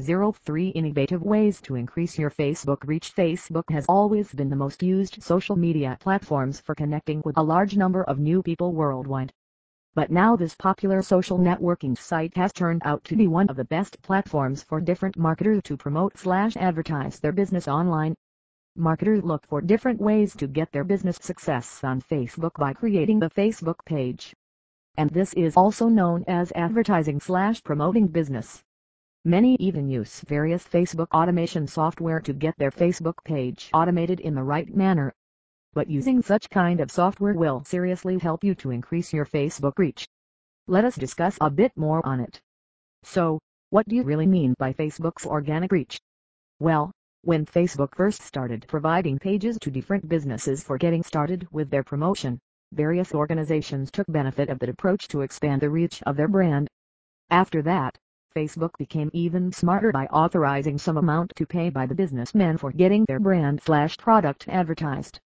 03 Innovative Ways to Increase Your Facebook Reach Facebook has always been the most used social media platforms for connecting with a large number of new people worldwide. But now this popular social networking site has turned out to be one of the best platforms for different marketers to promote slash advertise their business online. Marketers look for different ways to get their business success on Facebook by creating the Facebook page. And this is also known as advertising slash promoting business. Many even use various Facebook automation software to get their Facebook page automated in the right manner. But using such kind of software will seriously help you to increase your Facebook reach. Let us discuss a bit more on it. So, what do you really mean by Facebook's organic reach? Well, when Facebook first started providing pages to different businesses for getting started with their promotion, various organizations took benefit of that approach to expand the reach of their brand. After that, Facebook became even smarter by authorizing some amount to pay by the businessmen for getting their brand slash product advertised.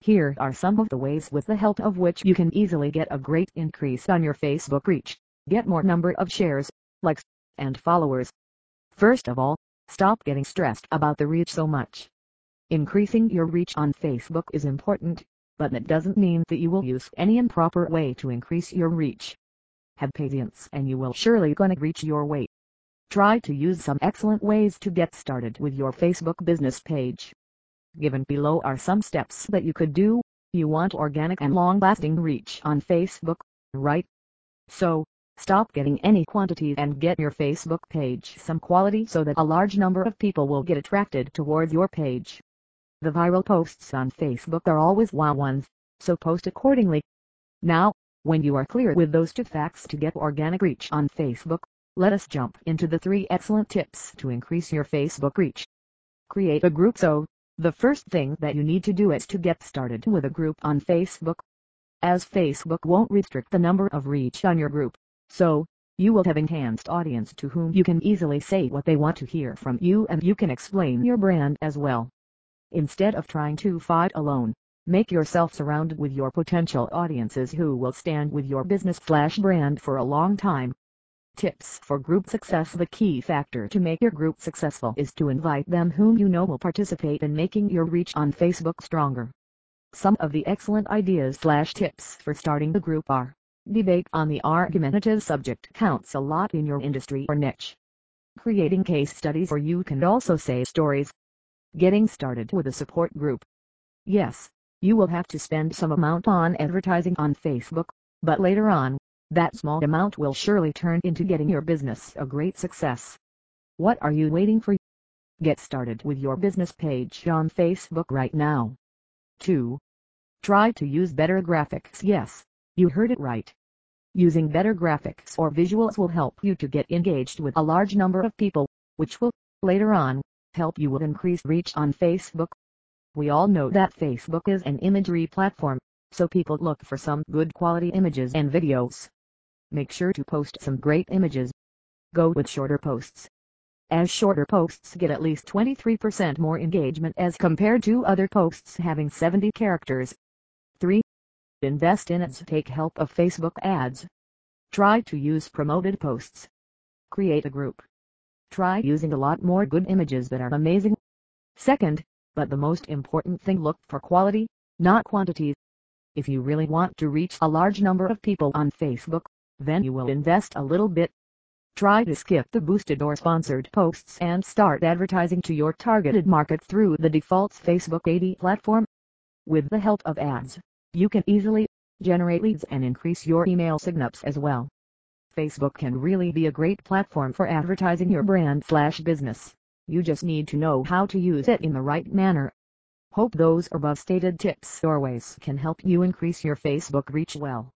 Here are some of the ways with the help of which you can easily get a great increase on your Facebook reach, get more number of shares, likes, and followers. First of all, stop getting stressed about the reach so much. Increasing your reach on Facebook is important, but that doesn't mean that you will use any improper way to increase your reach. Have patience and you will surely gonna reach your weight. Try to use some excellent ways to get started with your Facebook business page. Given below are some steps that you could do. You want organic and long-lasting reach on Facebook, right? So, stop getting any quantity and get your Facebook page some quality so that a large number of people will get attracted towards your page. The viral posts on Facebook are always wow ones, so post accordingly. Now, when you are clear with those two facts to get organic reach on Facebook, let us jump into the three excellent tips to increase your Facebook reach. Create a group so, the first thing that you need to do is to get started with a group on Facebook. As Facebook won't restrict the number of reach on your group, so, you will have enhanced audience to whom you can easily say what they want to hear from you and you can explain your brand as well. Instead of trying to fight alone, Make yourself surrounded with your potential audiences who will stand with your business slash brand for a long time. Tips for group success The key factor to make your group successful is to invite them whom you know will participate in making your reach on Facebook stronger. Some of the excellent ideas slash tips for starting the group are Debate on the argumentative subject counts a lot in your industry or niche. Creating case studies or you can also say stories. Getting started with a support group. Yes, you will have to spend some amount on advertising on Facebook, but later on, that small amount will surely turn into getting your business a great success. What are you waiting for? Get started with your business page on Facebook right now. 2. Try to use better graphics. Yes, you heard it right. Using better graphics or visuals will help you to get engaged with a large number of people, which will, later on, help you with increased reach on Facebook. We all know that Facebook is an imagery platform, so people look for some good quality images and videos. Make sure to post some great images. Go with shorter posts. As shorter posts get at least 23% more engagement as compared to other posts having 70 characters. 3. Invest in ads. Take help of Facebook ads. Try to use promoted posts. Create a group. Try using a lot more good images that are amazing. Second, but the most important thing look for quality, not quantity. If you really want to reach a large number of people on Facebook, then you will invest a little bit. Try to skip the boosted or sponsored posts and start advertising to your targeted market through the default Facebook AD platform. With the help of ads, you can easily generate leads and increase your email signups as well. Facebook can really be a great platform for advertising your brand slash business. You just need to know how to use it in the right manner. Hope those above stated tips or ways can help you increase your Facebook reach well.